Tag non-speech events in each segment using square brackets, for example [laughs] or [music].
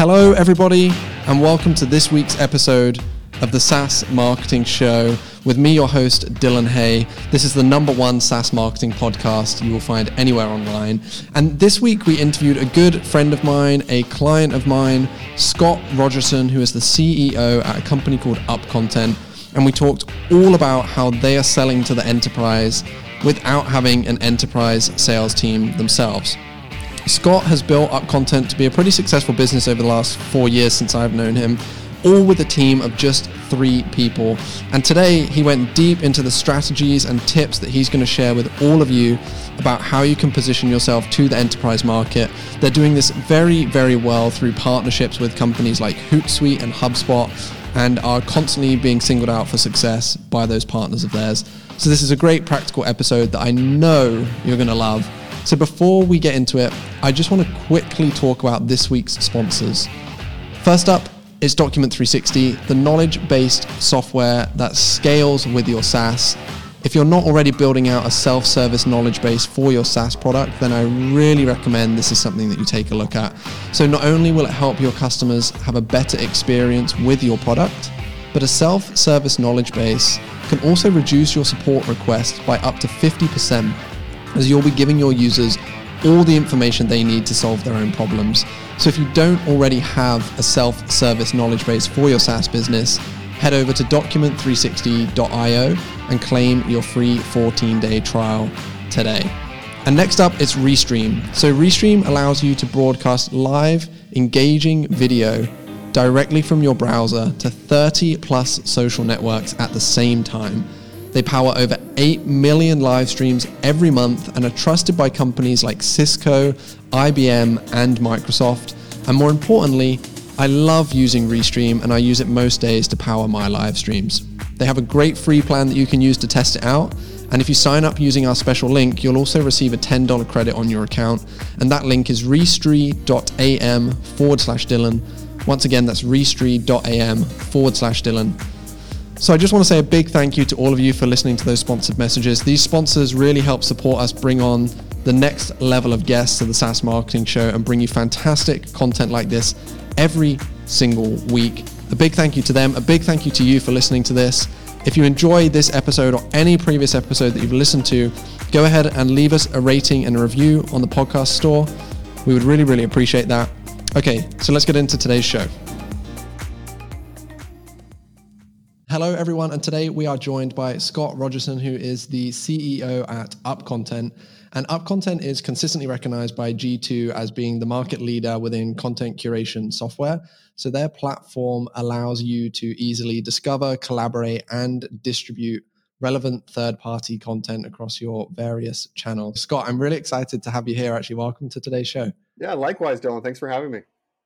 Hello, everybody, and welcome to this week's episode of the SaaS Marketing Show with me, your host, Dylan Hey. This is the number one SaaS marketing podcast you will find anywhere online. And this week, we interviewed a good friend of mine, a client of mine, Scott Rogerson, who is the CEO at a company called Up Content. And we talked all about how they are selling to the enterprise without having an enterprise sales team themselves. Scott has built up content to be a pretty successful business over the last four years since I've known him, all with a team of just three people. And today he went deep into the strategies and tips that he's going to share with all of you about how you can position yourself to the enterprise market. They're doing this very, very well through partnerships with companies like Hootsuite and HubSpot and are constantly being singled out for success by those partners of theirs. So, this is a great practical episode that I know you're going to love. So, before we get into it, I just want to quickly talk about this week's sponsors. First up is Document 360, the knowledge based software that scales with your SaaS. If you're not already building out a self service knowledge base for your SaaS product, then I really recommend this is something that you take a look at. So, not only will it help your customers have a better experience with your product, but a self service knowledge base can also reduce your support requests by up to 50%, as you'll be giving your users all the information they need to solve their own problems. So, if you don't already have a self service knowledge base for your SaaS business, head over to document360.io and claim your free 14 day trial today. And next up, it's Restream. So, Restream allows you to broadcast live, engaging video directly from your browser to 30 plus social networks at the same time. They power over 8 million live streams every month and are trusted by companies like Cisco, IBM, and Microsoft. And more importantly, I love using Restream and I use it most days to power my live streams. They have a great free plan that you can use to test it out. And if you sign up using our special link, you'll also receive a $10 credit on your account. And that link is restream.am forward slash Dylan. Once again, that's restream.am forward slash Dylan. So I just want to say a big thank you to all of you for listening to those sponsored messages. These sponsors really help support us bring on the next level of guests to the SaaS Marketing Show and bring you fantastic content like this every single week. A big thank you to them. A big thank you to you for listening to this. If you enjoy this episode or any previous episode that you've listened to, go ahead and leave us a rating and a review on the podcast store. We would really, really appreciate that. Okay, so let's get into today's show. Hello, everyone, and today we are joined by Scott Rogerson, who is the CEO at UpContent. And UpContent is consistently recognized by G2 as being the market leader within content curation software. So their platform allows you to easily discover, collaborate, and distribute relevant third party content across your various channels. Scott, I'm really excited to have you here. Actually, welcome to today's show. Yeah, likewise, Dylan. Thanks for having me.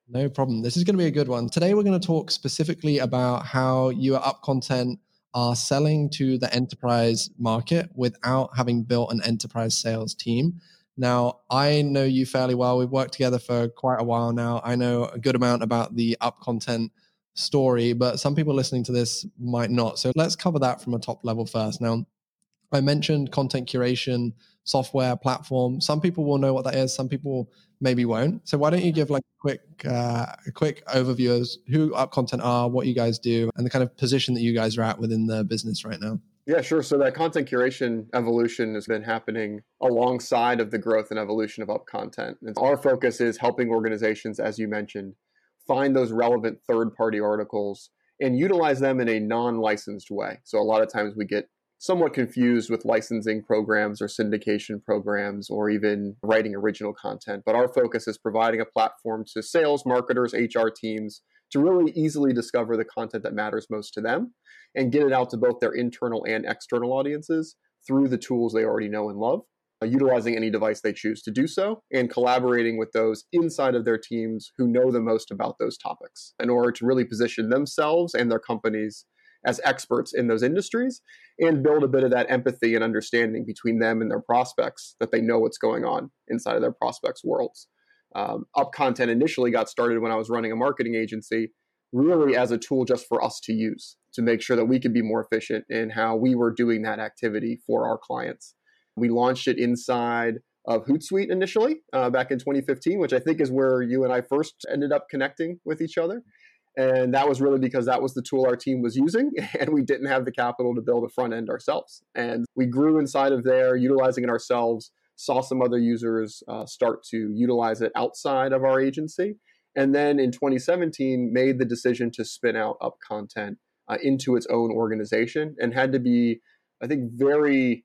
No problem. This is going to be a good one. Today, we're going to talk specifically about how you up content are selling to the enterprise market without having built an enterprise sales team. Now, I know you fairly well. We've worked together for quite a while now. I know a good amount about the up content story, but some people listening to this might not. So let's cover that from a top level first. Now, I mentioned content curation software platform. Some people will know what that is. Some people maybe won't. So why don't you give like a quick, uh, a quick overview of who Up Content are, what you guys do, and the kind of position that you guys are at within the business right now? Yeah, sure. So that content curation evolution has been happening alongside of the growth and evolution of Up Content. And our focus is helping organizations, as you mentioned, find those relevant third-party articles and utilize them in a non-licensed way. So a lot of times we get somewhat confused with licensing programs or syndication programs or even writing original content. But our focus is providing a platform to sales, marketers, HR teams to really easily discover the content that matters most to them and get it out to both their internal and external audiences through the tools they already know and love. Uh, utilizing any device they choose to do so and collaborating with those inside of their teams who know the most about those topics in order to really position themselves and their companies as experts in those industries and build a bit of that empathy and understanding between them and their prospects that they know what's going on inside of their prospects' worlds. Um, Up Content initially got started when I was running a marketing agency, really as a tool just for us to use to make sure that we could be more efficient in how we were doing that activity for our clients. We launched it inside of Hootsuite initially uh, back in 2015, which I think is where you and I first ended up connecting with each other. And that was really because that was the tool our team was using, [laughs] and we didn't have the capital to build a front end ourselves. And we grew inside of there, utilizing it ourselves, saw some other users uh, start to utilize it outside of our agency. And then in 2017, made the decision to spin out Up Content uh, into its own organization and had to be, I think, very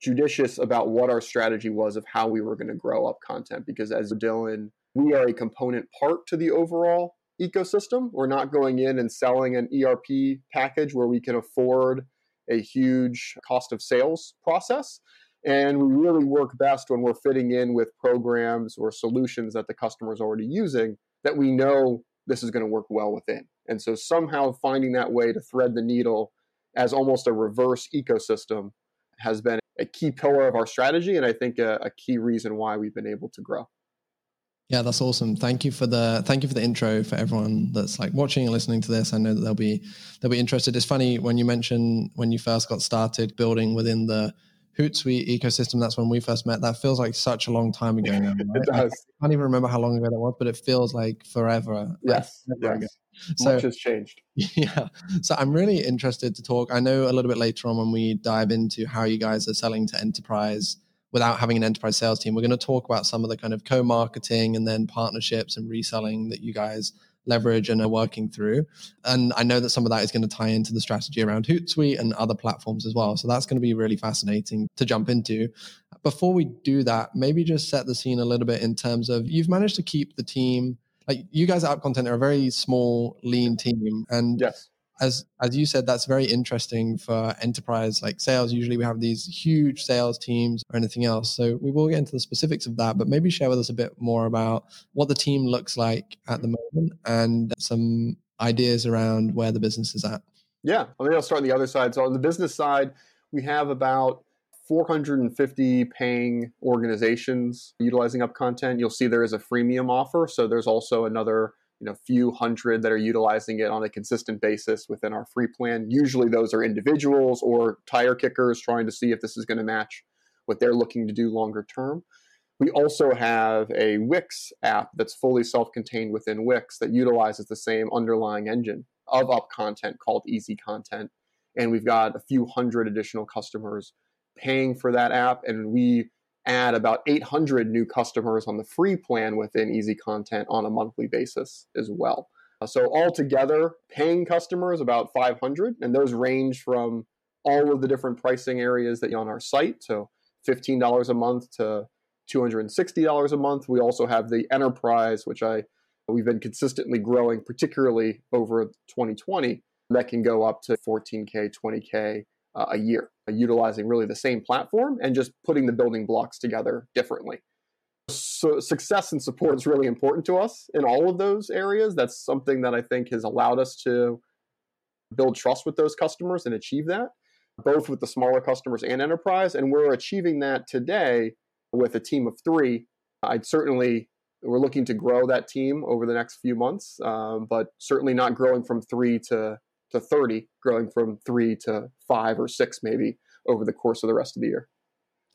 judicious about what our strategy was of how we were going to grow up content because as Dylan, we are a component part to the overall ecosystem. We're not going in and selling an ERP package where we can afford a huge cost of sales process. And we really work best when we're fitting in with programs or solutions that the customer is already using that we know this is going to work well within. And so somehow finding that way to thread the needle as almost a reverse ecosystem has been a key pillar of our strategy and I think a, a key reason why we've been able to grow. Yeah, that's awesome. Thank you for the thank you for the intro for everyone that's like watching and listening to this. I know that they'll be they'll be interested. It's funny when you mention when you first got started building within the Hootsuite ecosystem. That's when we first met. That feels like such a long time ago now. [laughs] Right? it does. I can't even remember how long ago that was, but it feels like forever. Yes. Like yes. So, Much has changed. [laughs] Yeah. So I'm really interested to talk. I know a little bit later on when we dive into how you guys are selling to enterprise without having an enterprise sales team. We're going to talk about some of the kind of co-marketing and then partnerships and reselling that you guys leverage and are working through. And I know that some of that is going to tie into the strategy around Hootsuite and other platforms as well. So that's going to be really fascinating to jump into. Before we do that, maybe just set the scene a little bit in terms of you've managed to keep the team like you guys at Up Content are a very small, lean team. And yes as as you said, that's very interesting for enterprise like sales. Usually we have these huge sales teams or anything else. So we will get into the specifics of that, but maybe share with us a bit more about what the team looks like at the moment and some ideas around where the business is at. Yeah, I mean, I'll start on the other side. So on the business side, we have about 450 paying organizations utilizing up content. You'll see there is a freemium offer. So there's also another you know few hundred that are utilizing it on a consistent basis within our free plan. Usually those are individuals or tire kickers trying to see if this is going to match what they're looking to do longer term. We also have a Wix app that's fully self-contained within Wix that utilizes the same underlying engine of up content called Easy Content. And we've got a few hundred additional customers paying for that app. And we add about 800 new customers on the free plan within Easy Content on a monthly basis as well. Uh, so altogether, paying customers about 500, and those range from all of the different pricing areas that on our site. So $15 a month to $260 a month. We also have the enterprise, which I we've been consistently growing, particularly over 2020. That can go up to 14k, 20k uh, a year, uh, utilizing really the same platform and just putting the building blocks together differently. So success and support is really important to us in all of those areas. That's something that I think has allowed us to build trust with those customers and achieve that, both with the smaller customers and enterprise. And we're achieving that today with a team of three. I'd certainly we're looking to grow that team over the next few months, um, but certainly not growing from three to to 30, growing from three to five or six maybe over the course of the rest of the year.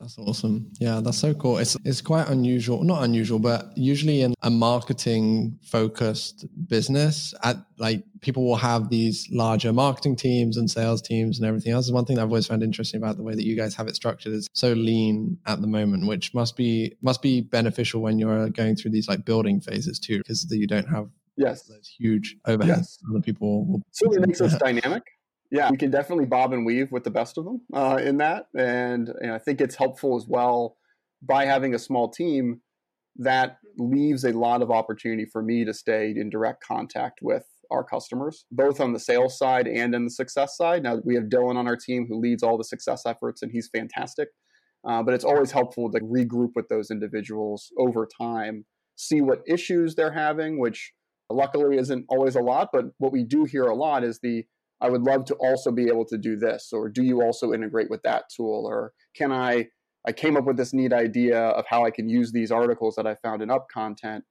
That's awesome. Yeah, that's so cool. It's it's quite unusual, not unusual, but usually in a marketing focused business, at like people will have these larger marketing teams and sales teams and everything else. One thing I've always found interesting about the way that you guys have it structured is so lean at the moment, which must be must be beneficial when you're going through these like building phases too, because you don't have Yes. Those huge overheads. Yes. Other people will certainly makes us [laughs] dynamic. Yeah, we can definitely bob and weave with the best of them uh, in that, and, and I think it's helpful as well by having a small team that leaves a lot of opportunity for me to stay in direct contact with our customers, both on the sales side and in the success side. Now, we have Dylan on our team who leads all the success efforts, and he's fantastic. Uh, but it's always helpful to regroup with those individuals over time, see what issues they're having, which luckily isn't always a lot, but what we do hear a lot is the I would love to also be able to do this, or do you also integrate with that tool, or can I? I came up with this neat idea of how I can use these articles that I found in Up Content.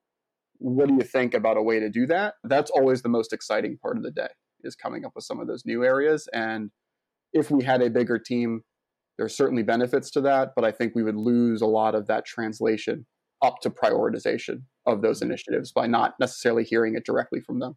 What do you think about a way to do that? That's always the most exciting part of the day is coming up with some of those new areas. And if we had a bigger team, There's certainly benefits to that, but I think we would lose a lot of that translation up to prioritization of those initiatives by not necessarily hearing it directly from them.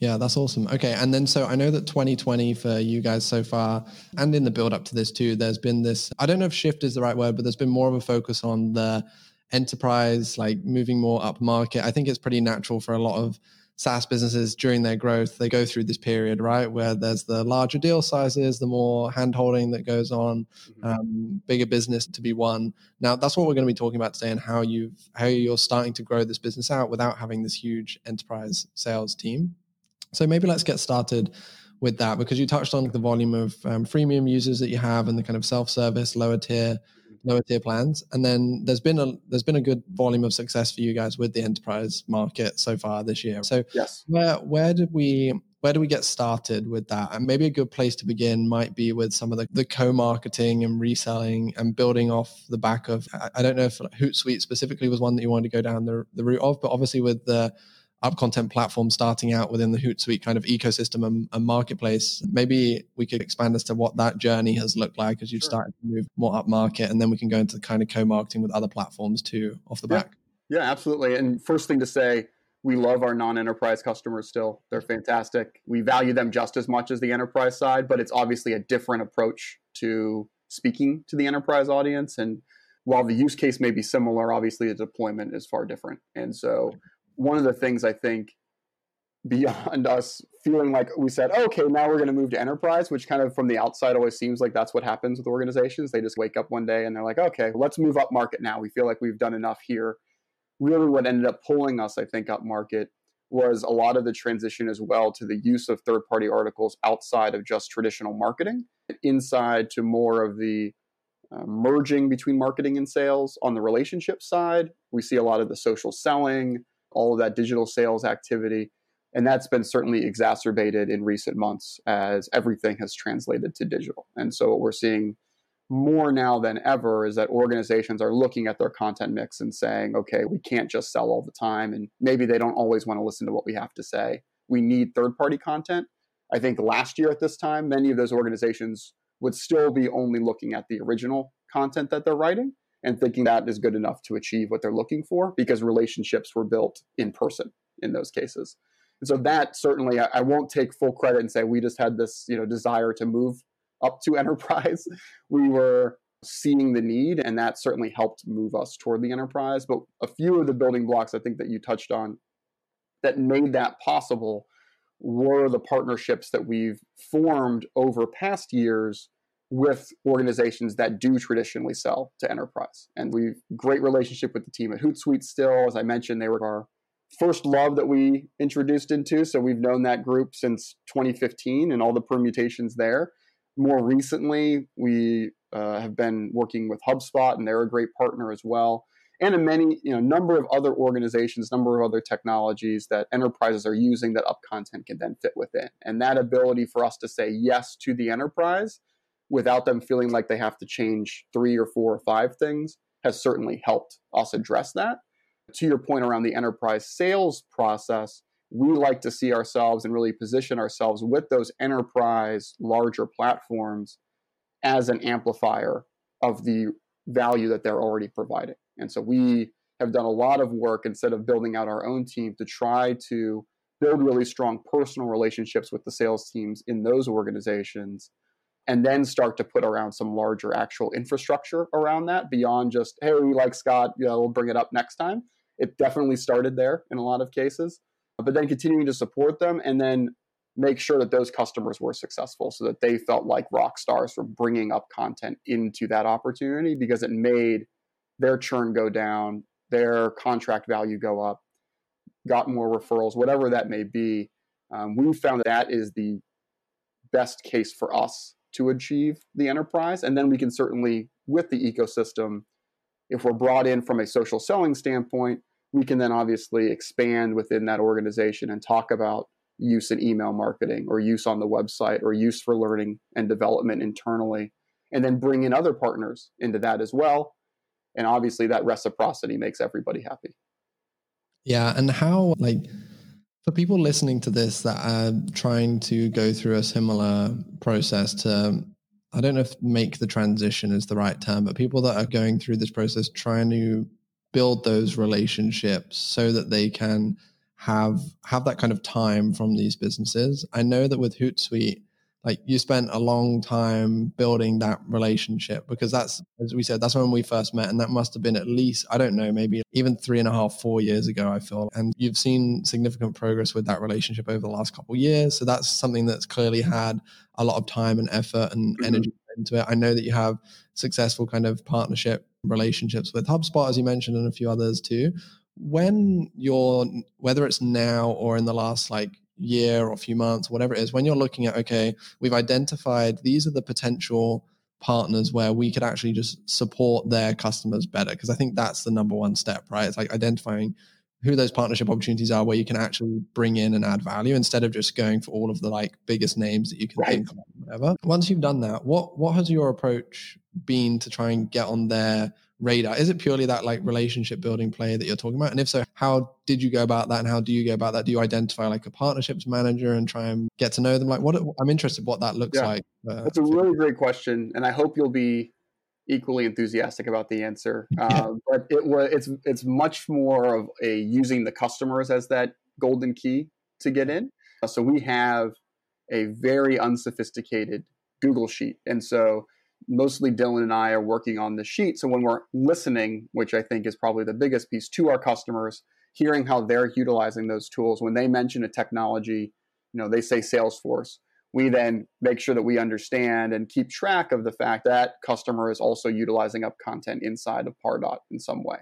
Yeah, that's awesome. Okay. And then so I know that 2020 for you guys so far, and in the build up to this too, there's been this, I don't know if shift is the right word, but there's been more of a focus on the enterprise, like moving more up market. I think it's pretty natural for a lot of SaaS businesses during their growth, they go through this period, right, where there's the larger deal sizes, the more handholding that goes on, mm-hmm. um, bigger business to be won. Now, that's what we're going to be talking about today, and how you've how you're starting to grow this business out without having this huge enterprise sales team. So maybe let's get started with that because you touched on the volume of um, freemium users that you have and the kind of self-service lower tier lower tier plans. And then there's been a there's been a good volume of success for you guys with the enterprise market so far this year. So yes. where where did we where do we get started with that? And maybe a good place to begin might be with some of the, the co-marketing and reselling and building off the back of i, I don't know if hootsuite specifically was one that you wanted to go down the, the route of but obviously with the up content platform starting out within the Hootsuite kind of ecosystem and, and, marketplace. Maybe we could expand as to what that journey has looked like as you've sure. started to move more up market, and then we can go into the kind of co-marketing with other platforms too off the yeah. back. Yeah, absolutely. And first thing to say, we love our non-enterprise customers still. They're fantastic. We value them just as much as the enterprise side, but it's obviously a different approach to speaking to the enterprise audience and while the use case may be similar, obviously the deployment is far different. And so one of the things I think beyond [laughs] us feeling like we said, okay, now we're going to move to enterprise, which kind of from the outside always seems like that's what happens with organizations. They just wake up one day and they're like, okay, let's move up market now. We feel like we've done enough here. Really, what ended up pulling us, I think, up market was a lot of the transition as well to the use of third party articles outside of just traditional marketing, inside to more of the uh, merging between marketing and sales on the relationship side. We see a lot of the social selling all of that digital sales activity. And that's been certainly exacerbated in recent months as everything has translated to digital. And so what we're seeing more now than ever is that organizations are looking at their content mix and saying, okay, we can't just sell all the time. And maybe they don't always want to listen to what we have to say. We need third party content. I think last year at this time, many of those organizations would still be only looking at the original content that they're writing and thinking that is good enough to achieve what they're looking for because relationships were built in person in those cases. And so that certainly I, I won't take full credit and say we just had this, you know, desire to move up to [laughs] enterprise. we were seeing the need and that certainly helped move us toward the enterprise. But a few of the building blocks I think that you touched on that made that possible were the partnerships that we've formed over past years with organizations that do traditionally sell to enterprise. And we've great relationship with the team at Hootsuite still. As I mentioned, they were our first love that we introduced into. So we've known that group since 2015 and all the permutations there. More recently, we uh, have been working with HubSpot, and they're a great partner as well. And a many, you know, number of other organizations, number of other technologies that enterprises are using that up content can then fit within. And that ability for us to say yes to the enterprise without them feeling like they have to change three or four or five things has certainly helped us address that. To your point around the enterprise sales process, we like to see ourselves and really position ourselves with those enterprise larger platforms as an amplifier of the value that they're already providing. And so we have done a lot of work instead of building out our own team to try to build really strong personal relationships with the sales teams in those organizations and then start to put around some larger actual infrastructure around that beyond just hey we like scott we'll bring it up next time. It definitely started there in a lot of cases but then continuing to support them and then make sure that those customers were successful so that they felt like rock stars for bringing up content into that opportunity because it made their churn go down their contract value go up got more referrals whatever that may be. Um, we found that, that is the best case for us to achieve the enterprise. And then we can certainly, with the ecosystem, if we're brought in from a social selling standpoint, we can then obviously expand within that organization and talk about use in email marketing or use on the website or use for learning and development internally. And then bring in other partners into that as well. And obviously, that reciprocity makes everybody happy. Yeah. And how, like, for people listening to this that are trying to go through a similar process to I don't know if make the transition is the right term, but people that are going through this process trying to build those relationships so that they can have have that kind of time from these businesses. I know that with Hootsuite, like you spent a long time building that relationship because that's as we said that's when we first met and that must have been at least i don't know maybe even three and a half four years ago i feel. And you've seen significant progress with that relationship over the last couple of years. So that's something that's clearly had a lot of time and effort and mm-hmm. energy into it. I know that you have successful kind of partnership relationships with hubspot as you mentioned and a few others too. When you're whether it's now or in the last like year or a few months, whatever it is, when you're looking at, okay, we've identified these are the potential partners where we could actually just support their customers better. Because I think that's the number one step, right? It's like identifying who those partnership opportunities are where you can actually bring in and add value instead of just going for all of the like biggest names that you can right. think of whatever once you've done that what what has your approach been to try and get on their radar? Is it purely that like relationship building play that you're talking about? And if so, how did you go about that? And how do you go about that? Do you identify like a partnerships manager and try and get to know them? Like, what I'm interested what that looks yeah. like. Uh, That's a really great question, and I hope you'll be equally enthusiastic about the answer. [laughs] Uh, but it was it's it's much more of a using the customers as that golden key to get in. So we have a very unsophisticated Google sheet, and so mostly Dylan and I are working on the sheet. So when we're listening, which I think is probably the biggest piece to our customers, hearing how they're utilizing those tools. When they mention a technology, you know, they say Salesforce. We then make sure that we understand and keep track of the fact that customer is also utilizing up content inside of Pardot in some way.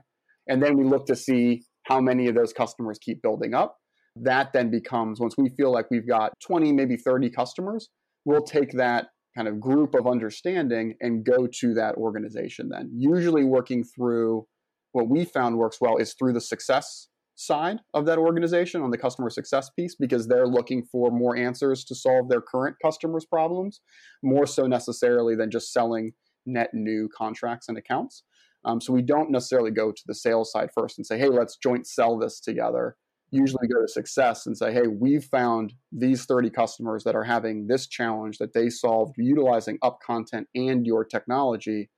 And then we look to see how many of those customers keep building up. That then becomes once we feel like we've got 20, maybe 30 customers, we'll take that kind of group of understanding and go to that organization then. Usually working through what we found works well is through the success side of that organization on the customer success piece because they're looking for more answers to solve their current customers' problems, more so necessarily than just selling net new contracts and accounts. Um, so we don't necessarily go to the sales side first and say, hey, let's joint sell this together usually go to success and say, hey, we've found these 30 customers that are having this challenge that they solved utilizing up content and your technology.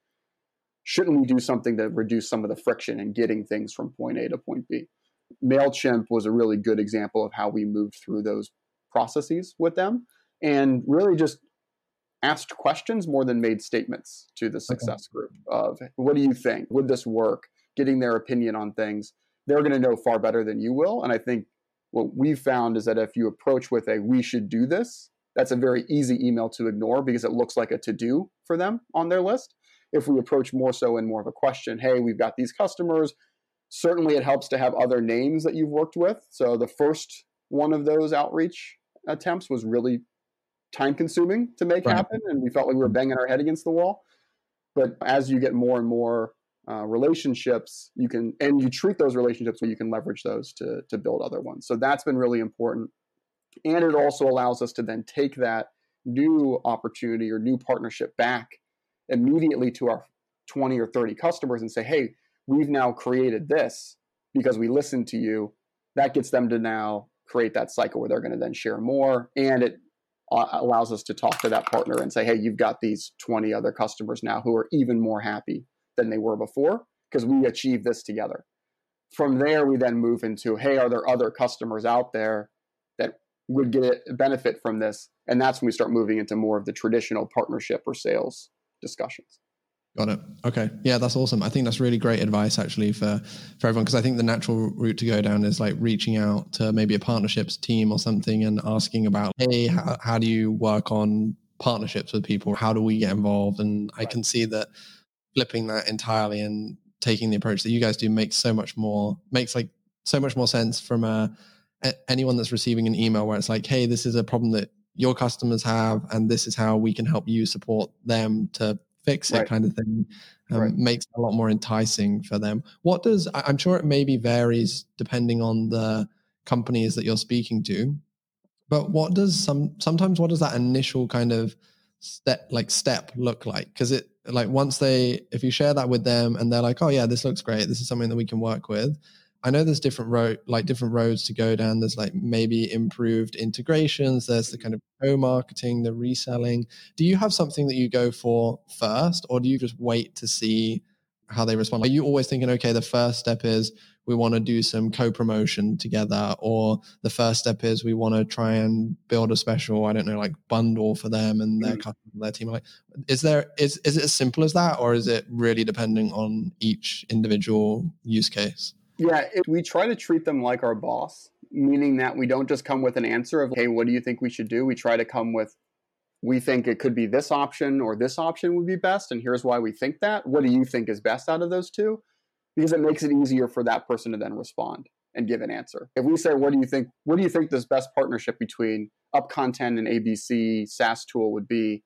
Shouldn't we do something to reduce some of the friction in getting things from point A to point B? MailChimp was a really good example of how we moved through those processes with them and really just asked questions more than made statements to the success okay. group of what do you think? Would this work? Getting their opinion on things they're going to know far better than you will. And I think what we've found is that if you approach with a we should do this, that's a very easy email to ignore because it looks like a to do for them on their list. If we approach more so in more of a question, hey, we've got these customers. Certainly, it helps to have other names that you've worked with. So the first one of those outreach attempts was really time consuming to make right. happen. And we felt like we were banging our head against the wall. But as you get more and more uh, relationships you can and you treat those relationships where you can leverage those to to build other ones. So that's been really important. And it also allows us to then take that new opportunity or new partnership back immediately to our 20 or 30 customers and say hey we've now created this because we listened to you. That gets them to now create that cycle where they're going to then share more. And it allows us to talk to that partner and say hey you've got these 20 other customers now who are even more happy than they were before because we achieved this together. From there, we then move into hey, are there other customers out there that would get benefit from this? And that's when we start moving into more of the traditional partnership or sales discussions. Got it. Okay. Yeah, that's awesome. I think that's really great advice actually for for everyone because I think the natural route to go down is like reaching out to maybe a partnerships team or something and asking about, hey, how, how do you work on partnerships with people? How do we get involved? And I can see that flipping that entirely and taking the approach that you guys do makes so much more makes like so much more sense from a, a, anyone that's receiving an email where it's like hey this is a problem that your customers have and this is how we can help you support them to fix it right. kind of thing um, right. makes a lot more enticing for them what does i'm sure it maybe varies depending on the companies that you're speaking to but what does some sometimes what does that initial kind of step like step look like because it like once they if you share that with them and they're like oh yeah this looks great this is something that we can work with I know there's different road, like different roads to go down. There's like maybe improved integrations. There's the kind of co-marketing, the reselling. Do you have something that you go for first, or do you just wait to see how they respond? Are you always thinking, okay, the first step is we want to do some co-promotion together, or the first step is we want to try and build a special, I don't know, like bundle for them and their mm. their team. Like, is there is is it as simple as that, or is it really depending on each individual use case? Yeah, it, we try to treat them like our boss, meaning that we don't just come with an answer of, hey, what do you think we should do? We try to come with, we think it could be this option or this option would be best, and here's why we think that. What do you think is best out of those two? Because it makes it easier for that person to then respond and give an answer. If we say, what do you think? What do you think this best partnership between Up Content and ABC SaaS tool would be?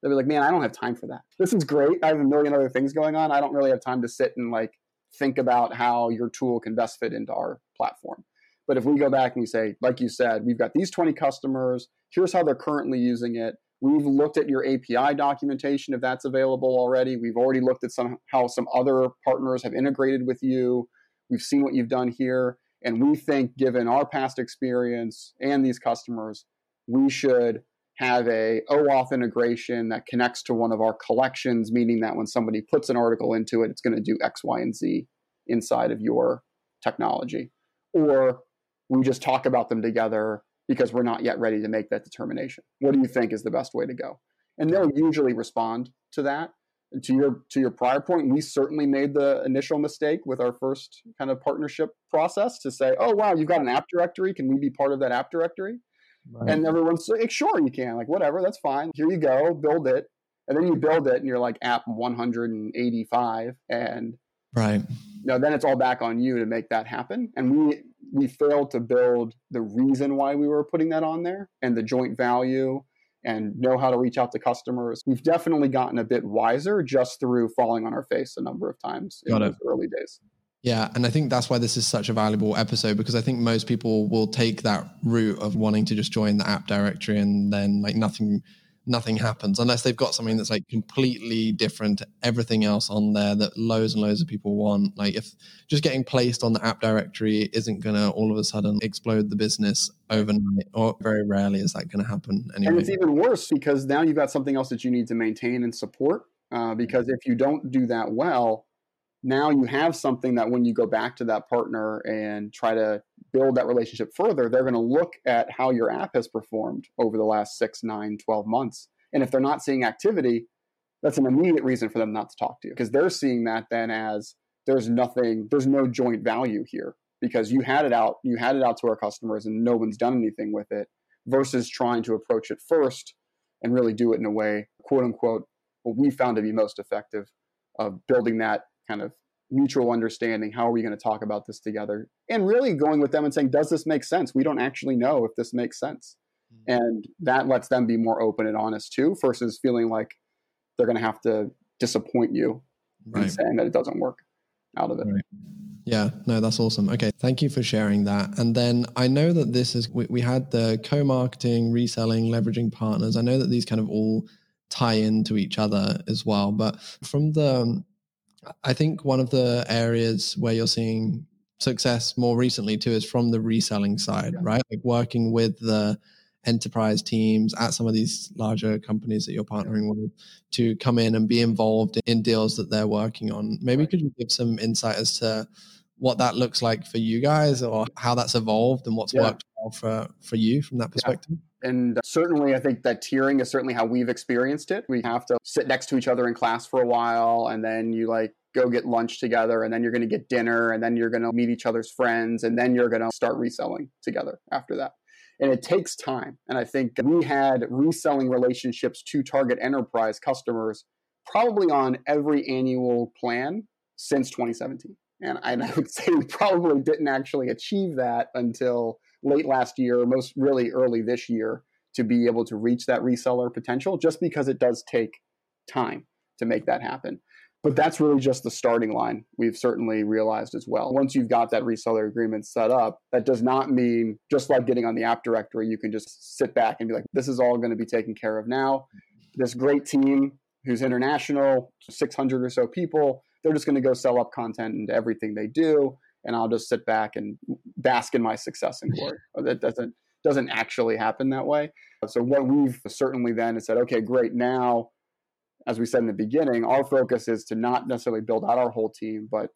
They'll be like, man, I don't have time for that. This is great. I have a million other things going on. I don't really have time to sit and like think about how your tool can best fit into our platform. But if we go back and we say, like you said, we've got these 20 customers, here's how they're currently using it. We've looked at your API documentation if that's available already. We've already looked at some how some other partners have integrated with you. We've seen what you've done here. And we think, given our past experience and these customers, we should have a OAuth integration that connects to one of our collections, meaning that when somebody puts an article into it, it's going to do X, Y, and Z inside of your technology. Or we just talk about them together because we're not yet ready to make that determination. What do you think is the best way to go? And they'll usually respond to that. And to your to your prior point, we certainly made the initial mistake with our first kind of partnership process to say, "Oh wow, you've got an app directory. Can we be part of that app directory?" Right. And everyone's like, eh, sure, you can. Like, whatever, that's fine. Here you go, build it. And then you build it and you're like app 185. And right. You know, then it's all back on you to make that happen. And we we failed to build the reason why we were putting that on there and the joint value and know how to reach out to customers. We've definitely gotten a bit wiser just through falling on our face a number of times in those early days. Yeah, and I think that's why this is such a valuable episode because I think most people will take that route of wanting to just join the app directory and then like nothing nothing happens unless they've got something that's like completely different to everything else on there that loads and loads of people want. Like if just getting placed on the app directory isn't going to all of a sudden explode the business overnight, or very rarely is that going to happen anyway. And it's even worse because now you've got something else that you need to maintain and support. Uh, because if you don't do that well, now you have something that when you go back to that partner and try to build that relationship further, they're going to look at how your app has performed over the last six, nine, 12 months. And if they're not seeing activity, that's an immediate reason for them not to talk to you because they're seeing that then as there's nothing, there's no joint value here because you had it out, you had it out to our customers and no one's done anything with it versus trying to approach it first and really do it in a way, quote unquote, what we found to be most effective of building that kind of mutual understanding. How are we going to talk about this together? And really going with them and saying, does this make sense? We don't actually know if this makes sense. Mm-hmm. And that lets them be more open and honest too, versus feeling like they're going to have to disappoint you right. and saying that it doesn't work out of it. Right. Yeah, no, that's awesome. Okay, thank you for sharing that. And then I know that this is, we, we had the co marketing, reselling, leveraging partners. I know that these kind of all tie into each other as well. But from the I think one of the areas where you're seeing success more recently too is from the reselling side, yeah. right? Like working with the enterprise teams at some of these larger companies that you're partnering with to come in and be involved in deals that they're working on. Maybe right. could you give some insight as to what that looks like for you guys or how that's evolved and what's yeah. worked well for, for you from that perspective? And uh, certainly, I think that tiering is certainly how we've experienced it. We have to sit next to each other in class for a while, and then you like go get lunch together, and then you're going to get dinner, and then you're going to meet each other's friends, and then you're going to start reselling together after that. And it takes time. And I think we had reselling relationships to target enterprise customers probably on every annual plan since 2017. And I would say we probably didn't actually achieve that until late last year, most really early this year, to be able to reach that reseller potential, just because it does take time to make that happen. But that's really just the starting line. We've certainly realized as well. Once you've got that reseller agreement set up, that does not mean just like getting on the app directory, you can just sit back and be like, this is all going to be taken care of now. This great team who's international, 600 or so people, they're just going to go sell up content into everything they do and I'll just sit back and bask in my success and [laughs] glory. that doesn't doesn't actually happen that way. So what we've certainly then said, okay, great. Now, as we said in the beginning, our focus is to not necessarily build out our whole team, but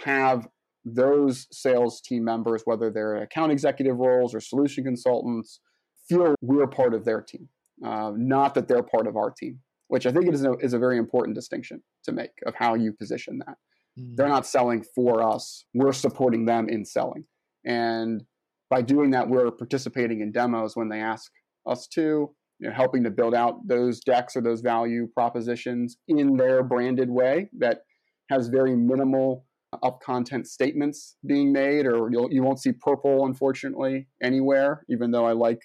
have those sales team members, whether they're account executive roles or solution consultants, feel we're part of their team, uh, not that they're part of our team, which I think is a, is a very important distinction to make of how you position that. Mm. They're not selling for us, we're supporting them in selling. And by doing that, we're participating in demos when they ask us to, you know, helping to build out those decks or those value propositions in their branded way that has very minimal up content statements being made, or you'll, you won't see purple, unfortunately, anywhere. Even though I like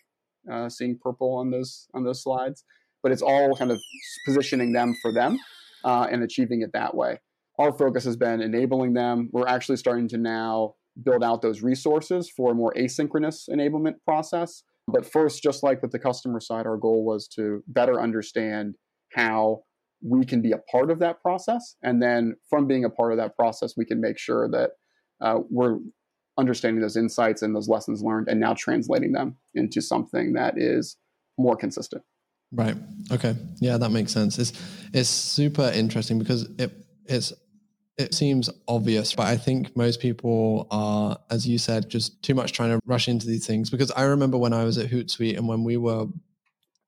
uh, seeing purple on those on those slides, but it's all kind of positioning them for them uh, and achieving it that way. Our focus has been enabling them. We're actually starting to now build out those resources for a more asynchronous enablement process. But first, just like with the customer side, our goal was to better understand how we can be a part of that process. And then from being a part of that process, we can make sure that uh, we're understanding those insights and those lessons learned and now translating them into something that is more consistent. Right. Okay. Yeah, that makes sense. It's it's super interesting because it it's it seems obvious, but I think most people are, as you said, just too much trying to rush into these things. Because I remember when I was at Hootsuite and when we were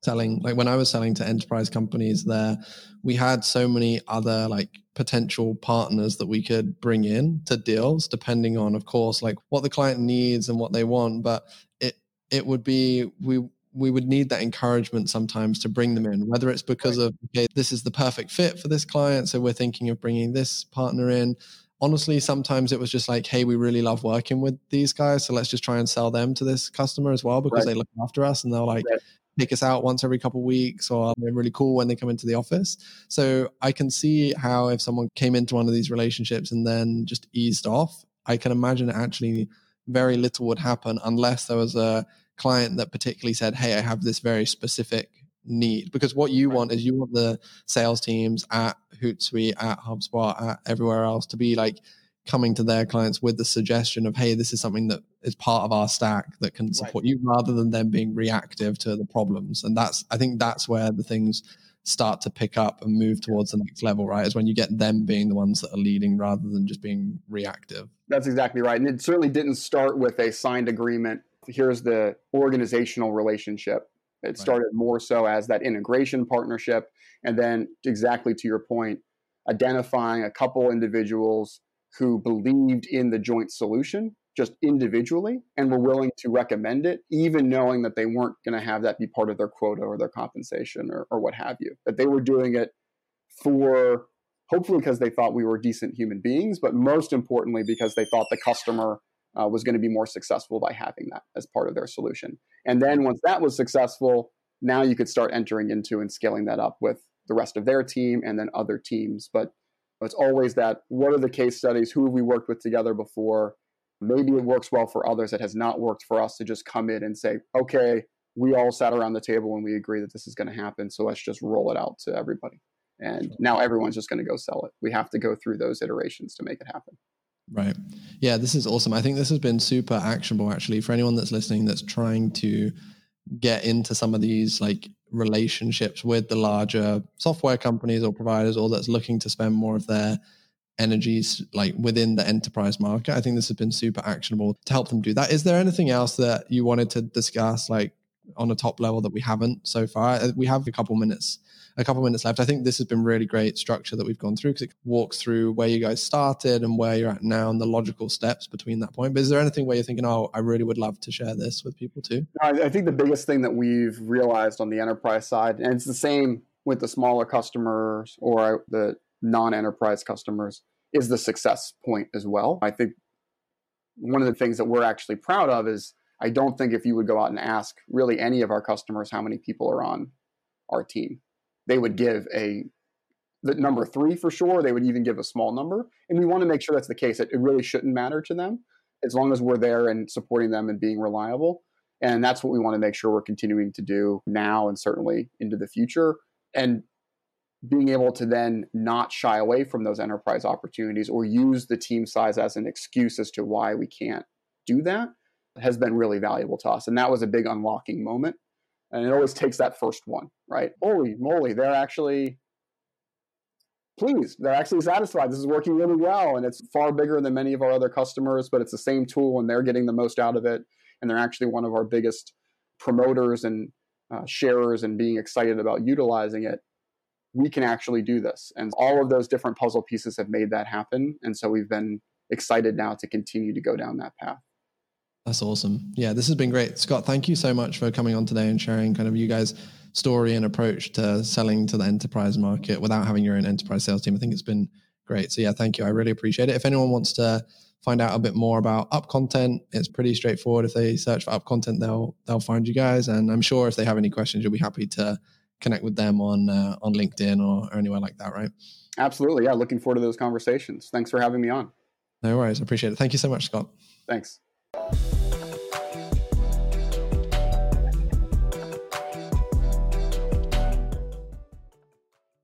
selling, like when I was selling to enterprise companies there, we had so many other like potential partners that we could bring in to deals, depending on, of course, like what the client needs and what they want. But it it would be we we would need that encouragement sometimes to bring them in, whether it's because right. of, okay, this is the perfect fit for this client. So we're thinking of bringing this partner in. Honestly, sometimes it was just like, hey, we really love working with these guys. So let's just try and sell them to this customer as well because right. they look after us and they'll like right. pick us out once every couple of weeks or they're really cool when they come into the office. So I can see how if someone came into one of these relationships and then just eased off, I can imagine actually very little would happen unless there was a client that particularly said, Hey, I have this very specific need. Because what you want is you want the sales teams at Hootsuite, at HubSpot, at everywhere else to be like coming to their clients with the suggestion of, Hey, this is something that is part of our stack that can support right. you rather than them being reactive to the problems. And that's, I think that's where the things start to pick up and move towards the next level, right? Is when you get them being the ones that are leading rather than just being reactive. That's exactly right. And it certainly didn't start with a signed agreement here's the organizational relationship. It right. started more so as that integration partnership. And then, exactly to your point, identifying a couple individuals who believed in the joint solution just individually and were willing to recommend it, even knowing that they weren't going to have that be part of their quota or their compensation or, or what have you. That they were doing it for hopefully because they thought we were decent human beings, but most importantly because they thought the customer uh, was going to be more successful by having that as part of their solution. And then once that was successful, now you could start entering into and scaling that up with the rest of their team and then other teams. But it's always that what are the case studies? Who have we worked with together before? Maybe it works well for others. It has not worked for us to just come in and say, okay, we all sat around the table and we agree that this is going to happen. So let's just roll it out to everybody. And now everyone's just going to go sell it. We have to go through those iterations to make it happen. Right. Yeah, this is awesome. I think this has been super actionable actually for anyone that's listening that's trying to get into some of these like relationships with the larger software companies or providers or that's looking to spend more of their energies like within the enterprise market. I think this has been super actionable to help them do that. Is there anything else that you wanted to discuss like on a top level that we haven't so far? Uh, we have a couple minutes a couple minutes left. I think this has been really great structure that we've gone through because it walks through where you guys started and where you're at now and the logical steps between that point. But is there anything where you're thinking, oh, I really would love to share this with people too? I think the biggest thing that we've realized on the enterprise side, and it's the same with the smaller customers or the non-enterprise customers, is the success point as well. I think one of the things that we're actually proud of is I don't think if you would go out and ask really any of our customers how many people are on our team, they would give a the number three for sure. They would even give a small number, and we want to make sure that's the case. It, it really shouldn't matter to them as long as we're there and supporting them and being reliable. And that's what we want to make sure we're continuing to do now and certainly into the future. And being able to then not shy away from those enterprise opportunities or use the team size as an excuse as to why we can't do that has been really valuable to us. And that was a big unlocking moment. And it always takes that first one, right? Holy moly, they're actually pleased. They're actually satisfied. This is working really well. And it's far bigger than many of our other customers, but it's the same tool and they're getting the most out of it. And they're actually one of our biggest promoters and uh, sharers and being excited about utilizing it we can actually do this. And all of those different puzzle pieces have made that happen. And so we've been excited now to continue to go down that path. That's awesome. Yeah, this has been great. Scott, thank you so much for coming on today and sharing kind of you guys' story and approach to selling to the enterprise market without having your own enterprise sales team. I think it's been great. So yeah, thank you. I really appreciate it. If anyone wants to find out a bit more about UpContent, it's pretty straightforward. If they search for UpContent, they'll they'll find you guys. And I'm sure if they have any questions, you'll be happy to connect with them on uh, on LinkedIn or, or anywhere like that, right? Absolutely. Yeah. Looking forward to those conversations. Thanks for having me on. No worries. I appreciate it. Thank you so much, Scott. Thanks you